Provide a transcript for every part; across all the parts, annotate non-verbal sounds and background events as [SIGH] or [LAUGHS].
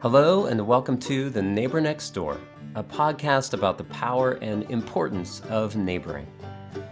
Hello, and welcome to The Neighbor Next Door, a podcast about the power and importance of neighboring.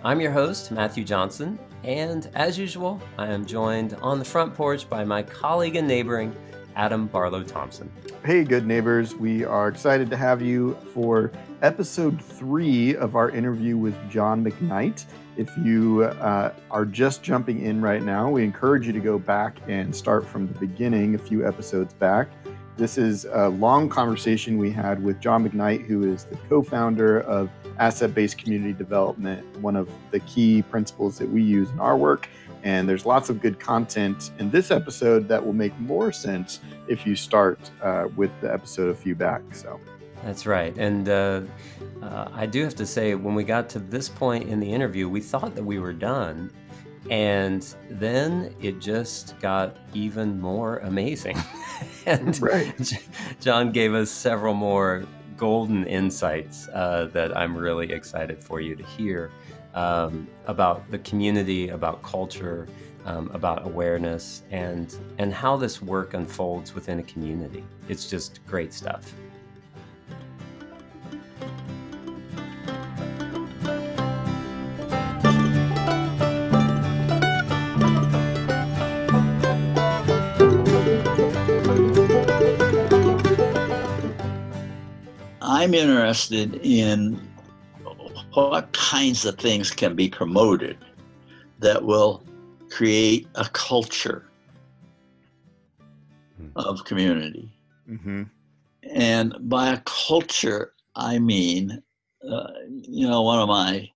I'm your host, Matthew Johnson, and as usual, I am joined on the front porch by my colleague in neighboring, Adam Barlow Thompson. Hey, good neighbors. We are excited to have you for episode three of our interview with John McKnight. If you uh, are just jumping in right now, we encourage you to go back and start from the beginning, a few episodes back. This is a long conversation we had with John McKnight, who is the co founder of Asset Based Community Development, one of the key principles that we use in our work. And there's lots of good content in this episode that will make more sense if you start uh, with the episode a few back. So. That's right. And uh, uh, I do have to say, when we got to this point in the interview, we thought that we were done. And then it just got even more amazing. [LAUGHS] and right. John gave us several more golden insights uh, that I'm really excited for you to hear um, about the community, about culture, um, about awareness, and and how this work unfolds within a community. It's just great stuff. I'm interested in what kinds of things can be promoted that will create a culture hmm. of community. Mm-hmm. And by a culture, I mean, uh, you know, one of my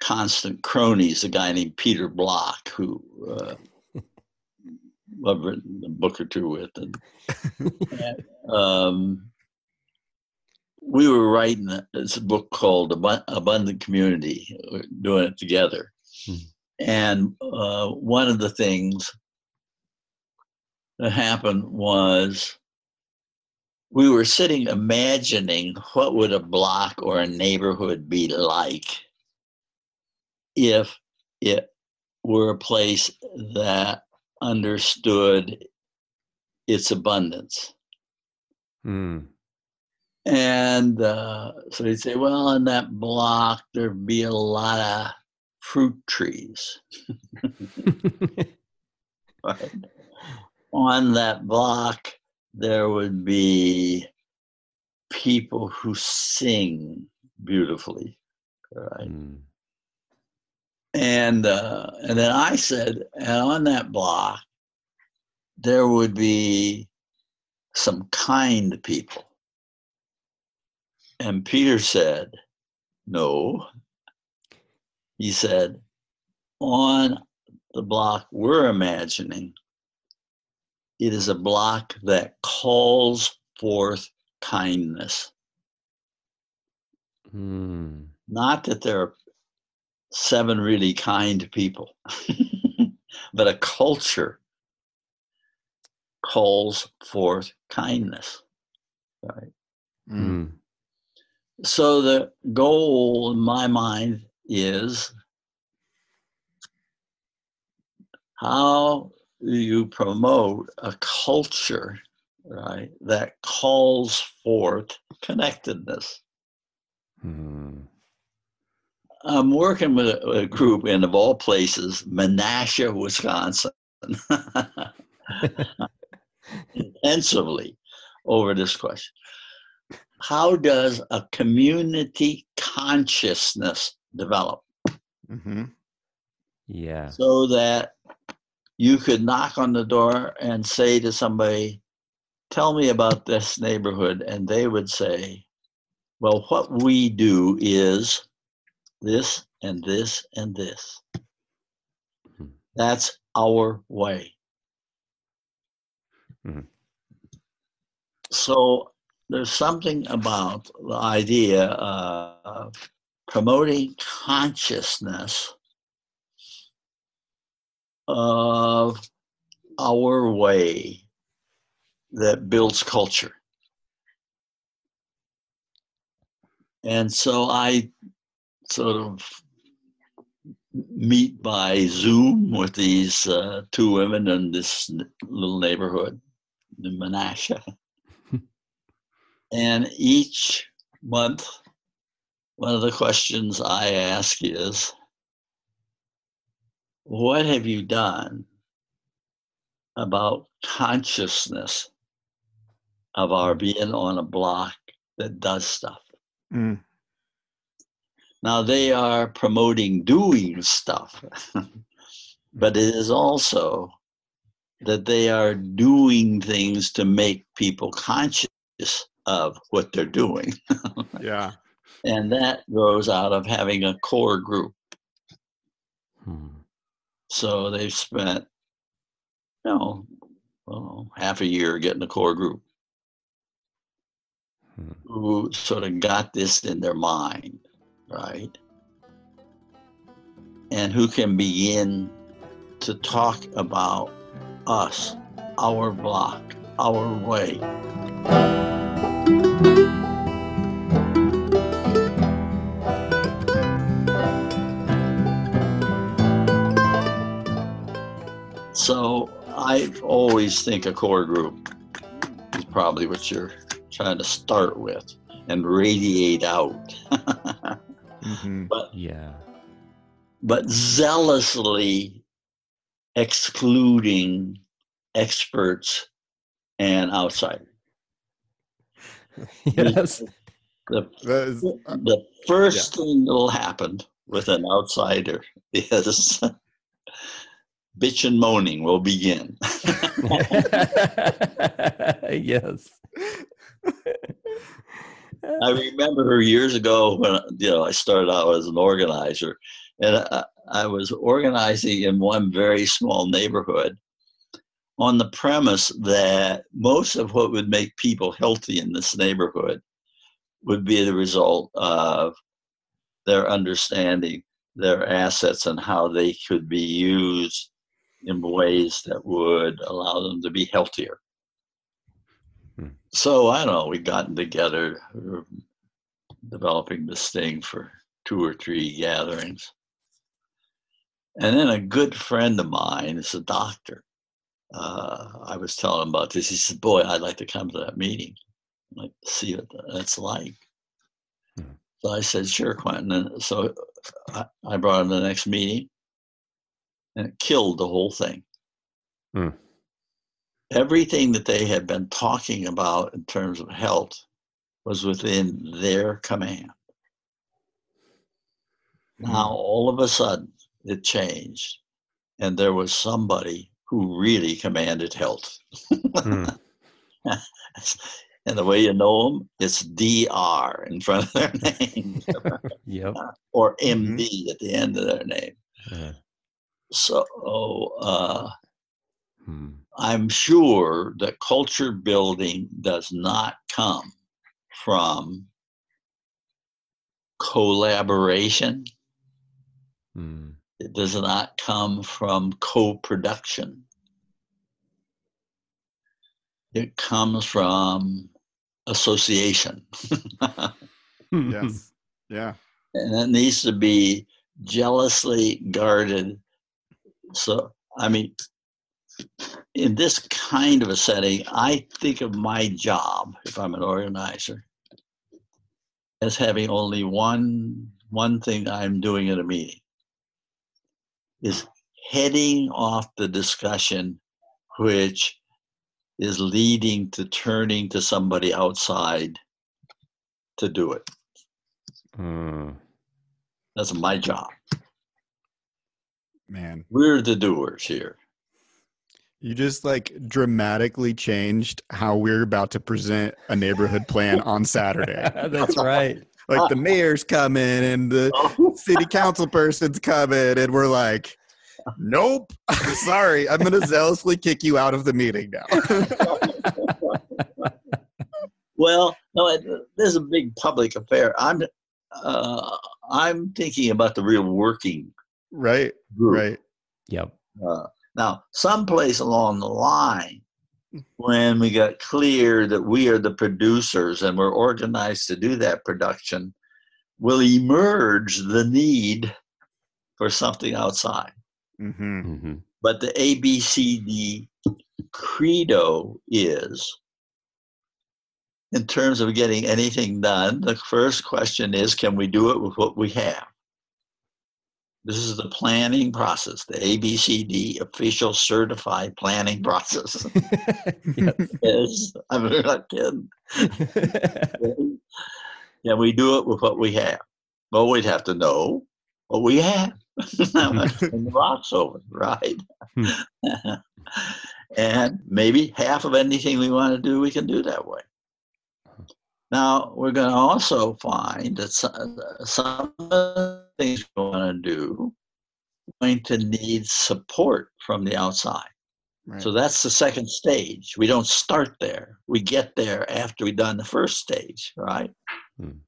constant cronies, a guy named Peter Block, who uh, [LAUGHS] I've written a book or two with, and, [LAUGHS] and um, we were writing this book called Abundant Community, doing it together. Hmm. And uh, one of the things that happened was we were sitting imagining what would a block or a neighborhood be like if it were a place that understood its abundance. Hmm. And uh, so he'd say, well, on that block, there'd be a lot of fruit trees. [LAUGHS] right. On that block, there would be people who sing beautifully. Right. Mm. And uh, and then I said, and on that block, there would be some kind people and Peter said, No. He said, On the block we're imagining, it is a block that calls forth kindness. Hmm. Not that there are seven really kind people, [LAUGHS] but a culture calls forth kindness. Right. Mm. So the goal in my mind is how do you promote a culture, right, that calls forth connectedness? Hmm. I'm working with a, a, group in, of all places, Menasha, Wisconsin, [LAUGHS] intensively over this question how does a community consciousness develop? Mm-hmm. Yeah. So that you could knock on the door and say to somebody, Tell me about this neighborhood. And they would say, Well, what we do is this and this and this. Mm-hmm. That's our way. Mm-hmm. So there's something about the idea of promoting consciousness of our way that builds culture. And so I sort of meet by Zoom with these uh, two women in this little neighborhood in Menasha. And each month, one of the questions I ask is, what have you done about consciousness of our being on a block that does stuff? Mm. Now they are promoting doing stuff, [LAUGHS] but it is also that they are doing things to make people conscious of what they're doing. Yeah. [LAUGHS] and that grows out of having a core group. Hmm. So they've spent, you know, well, half a year getting a core group Hmm. who sort of got this in their mind, right? And who can begin to talk about us, our block, our way. I always think a core group is probably what you're trying to start with and radiate out. [LAUGHS] Mhm. but Yeah. but zealously excluding experts and outsiders. [LAUGHS] yes. The, That is, uh, the first thing that'll happen with an outsider [LAUGHS] is bitch and moaning will begin. [LAUGHS] yes. I remember years ago when you know I started out as an organizer, and I, I was organizing in one very small neighborhood on the premise that most of what would make people healthy in this neighborhood would be the result of their understanding their assets and how they could be used in ways that would allow them to be healthier. Hmm. So I don't know, we gotten together, we were developing this thing for two or three gatherings. And then a good friend of mine is a doctor. Uh, I was telling him about this. He said, Boy, I'd like to come to that meeting, I'd like see what that's like. Hmm. So I said, Sure, Quentin. And so I, I brought him to the next meeting, and it killed the whole thing. Hmm. Everything that they had been talking about in terms of health was within their command. Now, all of a sudden, it changed, and there was somebody who really commanded health. Hmm. [LAUGHS] and the way you know them, it's DR in front of their [LAUGHS] name [LAUGHS] Yep. or MD at the end of their name. Uh, So uh, hmm. I'm sure that culture building does not come from collaboration. Hmm. It does not come from co production. It comes from association. yes. [LAUGHS] Yeah. and it needs to be jealously guarded. So, I mean, in this kind of a setting, I think of my job, if I'm an organizer, as having only one one thing I'm doing at a meeting is heading off the discussion which is leading to turning to somebody outside to do it. Hmm. That's my job. Man. We're the doers here. You just like dramatically changed how we're about to present a neighborhood plan on Saturday. [LAUGHS] That's right. Like the mayor's coming and the [LAUGHS] city council person's coming, and we're like, nope, [LAUGHS] sorry, I'm going to zealously kick you out of the meeting now. Well, no, it, this is a big public affair. I'm, uh, I'm thinking about the real working right, group. right. Yep. Uh, now, someplace along the line, when we got clear that we are the producers and we're organized to do that production, will emerge the need for something outside. Mm-hmm. hmm But the ABCD credo is in terms of getting anything done, the first question is can we do it with what we have? This is the planning process, the ABCD official certified planning [LAUGHS] process. [LAUGHS] yes. I'm [LAUGHS] not kidding. Can we do it with what we have? Well, we'd have to know what we have. and the rocks over, right? Hmm. and maybe half of anything we want to do, we can do that way. Now, we're going to also find that uh, some, some the things we want to do going to need support from the outside. Right. So that's the second stage. We don't start there. We get there after we've done the first stage, right? Hmm.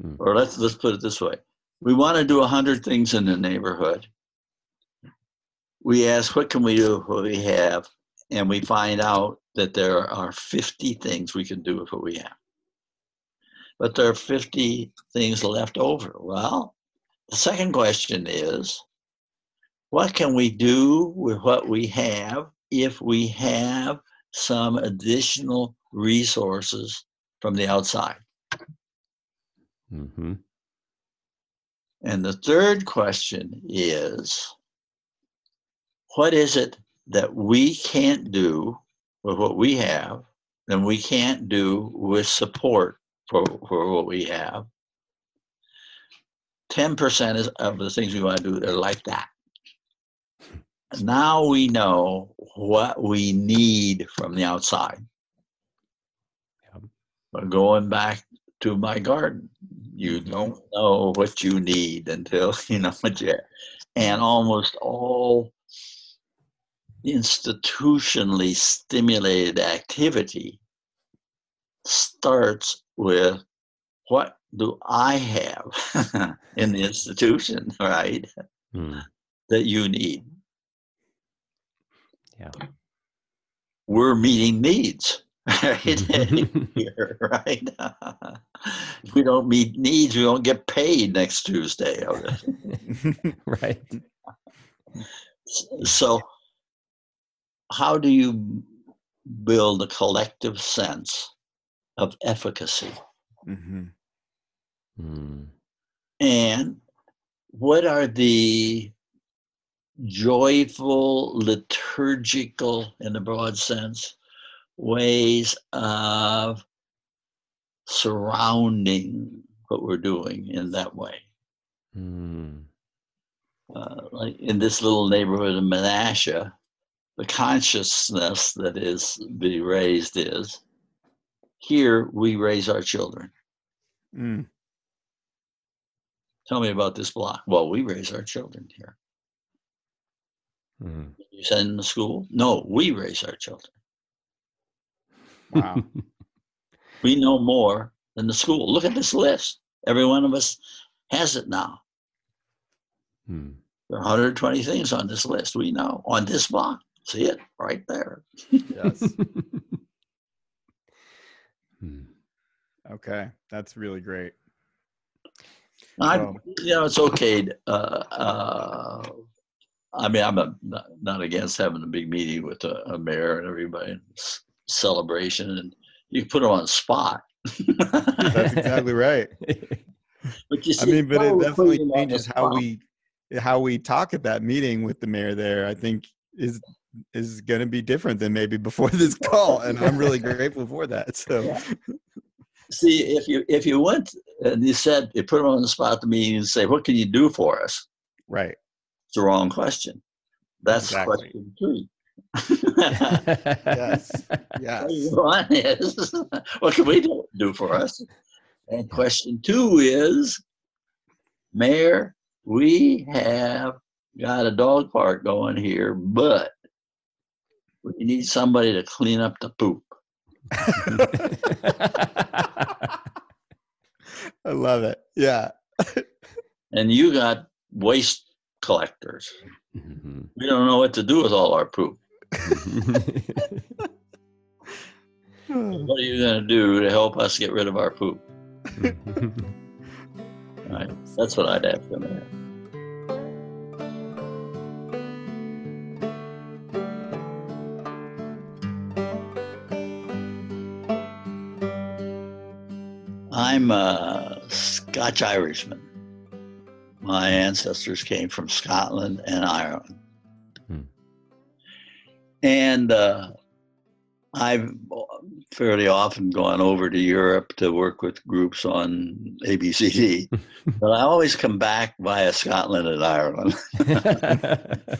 Hmm. Or let's let's put it this way: we want to do a hundred things in the neighborhood. We ask, what can we do with what we have, and we find out that there are fifty things we can do with what we have. But there are fifty things left over. Well, the second question is, what can we do with what we have if we have some additional resources from the outside? hmm And the third question is what is it that we can't do with what we have and we can't do with support for, for what we have? 10% is, of the things we want to do are like that. Now we know what we need from the outside. But going back to my garden, you don't know what you need until [LAUGHS] you know [LAUGHS] what you and almost all institutionally stimulated activity starts with what do I have [LAUGHS] in the institution, right? Mm. That you need. Yeah. We're meeting needs, right? [LAUGHS] Right? if we don't meet needs, we don't get paid next Tuesday. [LAUGHS] right. So, how do you build a collective sense of efficacy? mm-hmm. Mm. And what are the joyful, liturgical, in the broad sense, ways of surrounding what we're doing in that way? Mm. Uh, like in this little neighborhood of Menasha, the consciousness that is be raised is here we raise our children. Mm. Tell me about this block. Well, we raise our children here. Mm. You send them to school? No, we raise our children. Wow. [LAUGHS] We know more than the school. Look at this list. Every one of us has it now. Mm. There are 120 things on this list. We know on this block. See it right there. yes. Mm. [LAUGHS] Okay. That's really great. I, Well- you know, it's okay. to, Uh, uh, I mean, I'm a, not, not against having a big meeting with a, a mayor and everybody, and s- celebration, and you put them on the spot. That's [LAUGHS] exactly right. But you I mean, but it definitely put them on the changes how we how we talk at that meeting with the mayor there. I think is is going to be different than maybe before this [LAUGHS] call, and I'm really grateful for that. So, Yeah. see if you if you went and you said you put them on the spot at the meeting and say, "What can you do for us?" right, It's the wrong question. That's Exactly. question three. [LAUGHS] yes, [LAUGHS] yes, One is, [LAUGHS] what can we do, do for us? And question two is, Mayor, we have got a dog park going here, but we need somebody to clean up the poop. [LAUGHS] I love it. Yeah, And you got waste collectors. Mhm. We don't know what to do with all our poop. [LAUGHS] What are you going to do to help us get rid of our poop? [LAUGHS] Right. That's what I'd ask them. There. I'm a Scotch Irishman. My ancestors came from Scotland and Ireland. Hmm. And uh, I've fairly often gone over to Europe to work with groups on ABCD, [LAUGHS] but I always come back via Scotland and Ireland, [LAUGHS]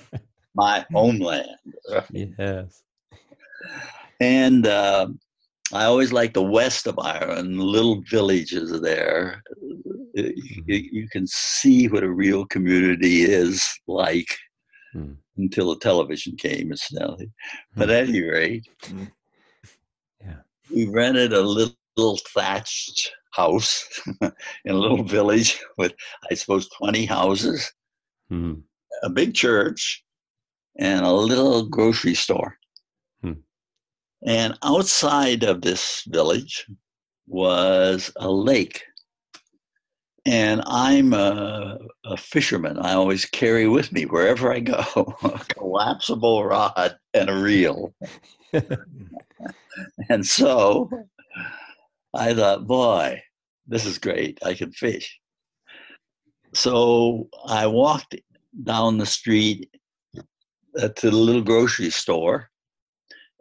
my homeland. Yes. And uh, I always like the west of Ireland, little villages there. You, you can see what a real community is like hmm. until the television came, incidentally. But hmm. at any rate, hmm we rented a little, little thatched house [LAUGHS] in a little village with, I suppose, 20 houses, mm-hmm. a big church, and a little grocery store. And outside of this village was a lake. And I'm a, a, fisherman. I always carry with me wherever I go [LAUGHS] a collapsible rod and a reel. [LAUGHS] and so I thought, boy, this is great. I can fish. So I walked down the street uh, to the little grocery store.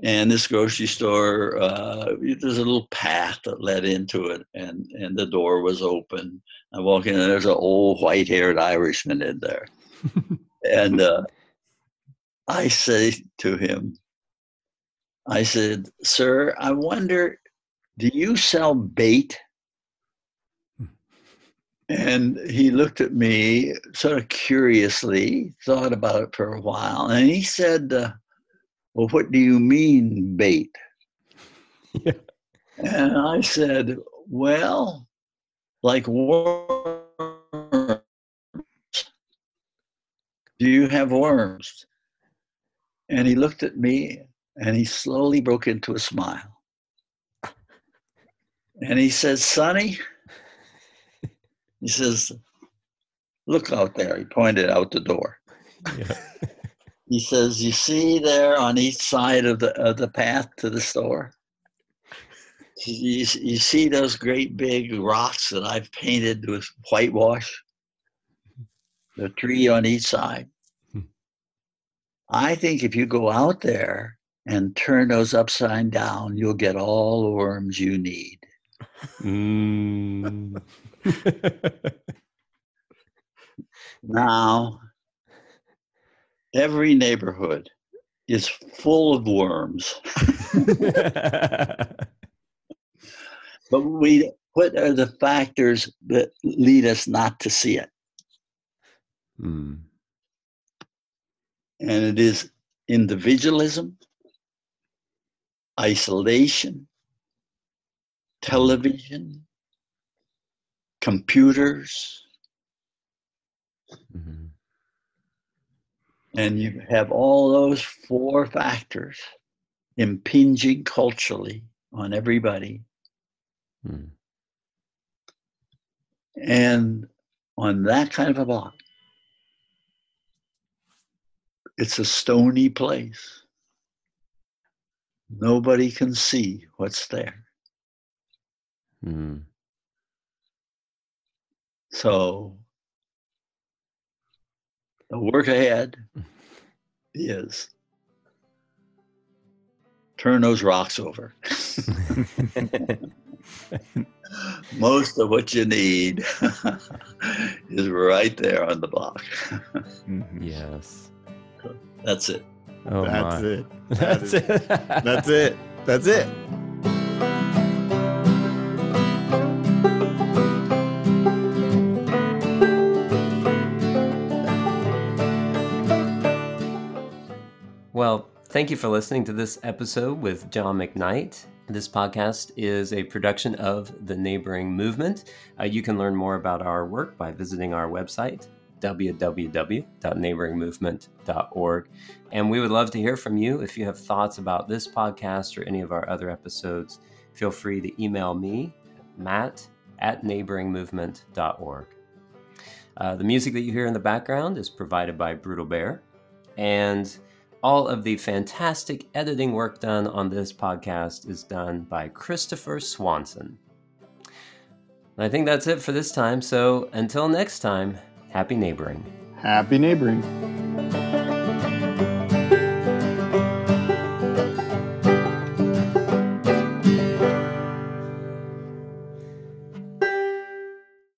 And this grocery store, uh, there's a little path that led into it, and, and the door was open. I walk in, and there's an old white haired Irishman in there. and uh, I say to him, I said, Sir, I wonder, do you sell bait? And he looked at me sort of curiously, thought about it for a while, and he said, uh, Well, what do you mean, bait? [LAUGHS] Yeah. And I said, Well, like worms. Do you have worms? And he looked at me and he slowly broke into a smile. And he says, Sonny, he says, look out there. He pointed out the door. [LAUGHS] Yeah. He says, You see there on each side of the, of the path to the store? You, you see those great big rocks that I've painted with whitewash? The tree on each side. I think if you go out there and turn those upside down, you'll get all the worms you need. Mm. now, every neighborhood is full of worms. [LAUGHS] [LAUGHS] but we what are the factors that lead us not to see it? Mm. And it is individualism, isolation, television, computers. Mm-hmm. And you have all those four factors impinging culturally on everybody. Mm. And on that kind of a block, it's a stony place. Nobody can see what's there. Mm. So the work ahead is turn those rocks over. [LAUGHS] Most of what you need [LAUGHS] is right there on the block. Mm-hmm. yes. That's it. Oh That's my. it. [LAUGHS] That's it. That's it. That's it. Well, thank you for listening to this episode with John McKnight. This podcast is a production of the Neighboring Movement. Uh, you can learn more about our work by visiting our website, www.neighboringmovement.org. And we would love to hear from you. If you have thoughts about this podcast or any of our other episodes, feel free to email me, Matt at neighboringmovement.org. Uh, the music that you hear in the background is provided by Brutal Bear. And all of the fantastic editing work done on this podcast is done by Christopher Swanson. I think that's it for this time. So until next time, happy neighboring. Happy neighboring.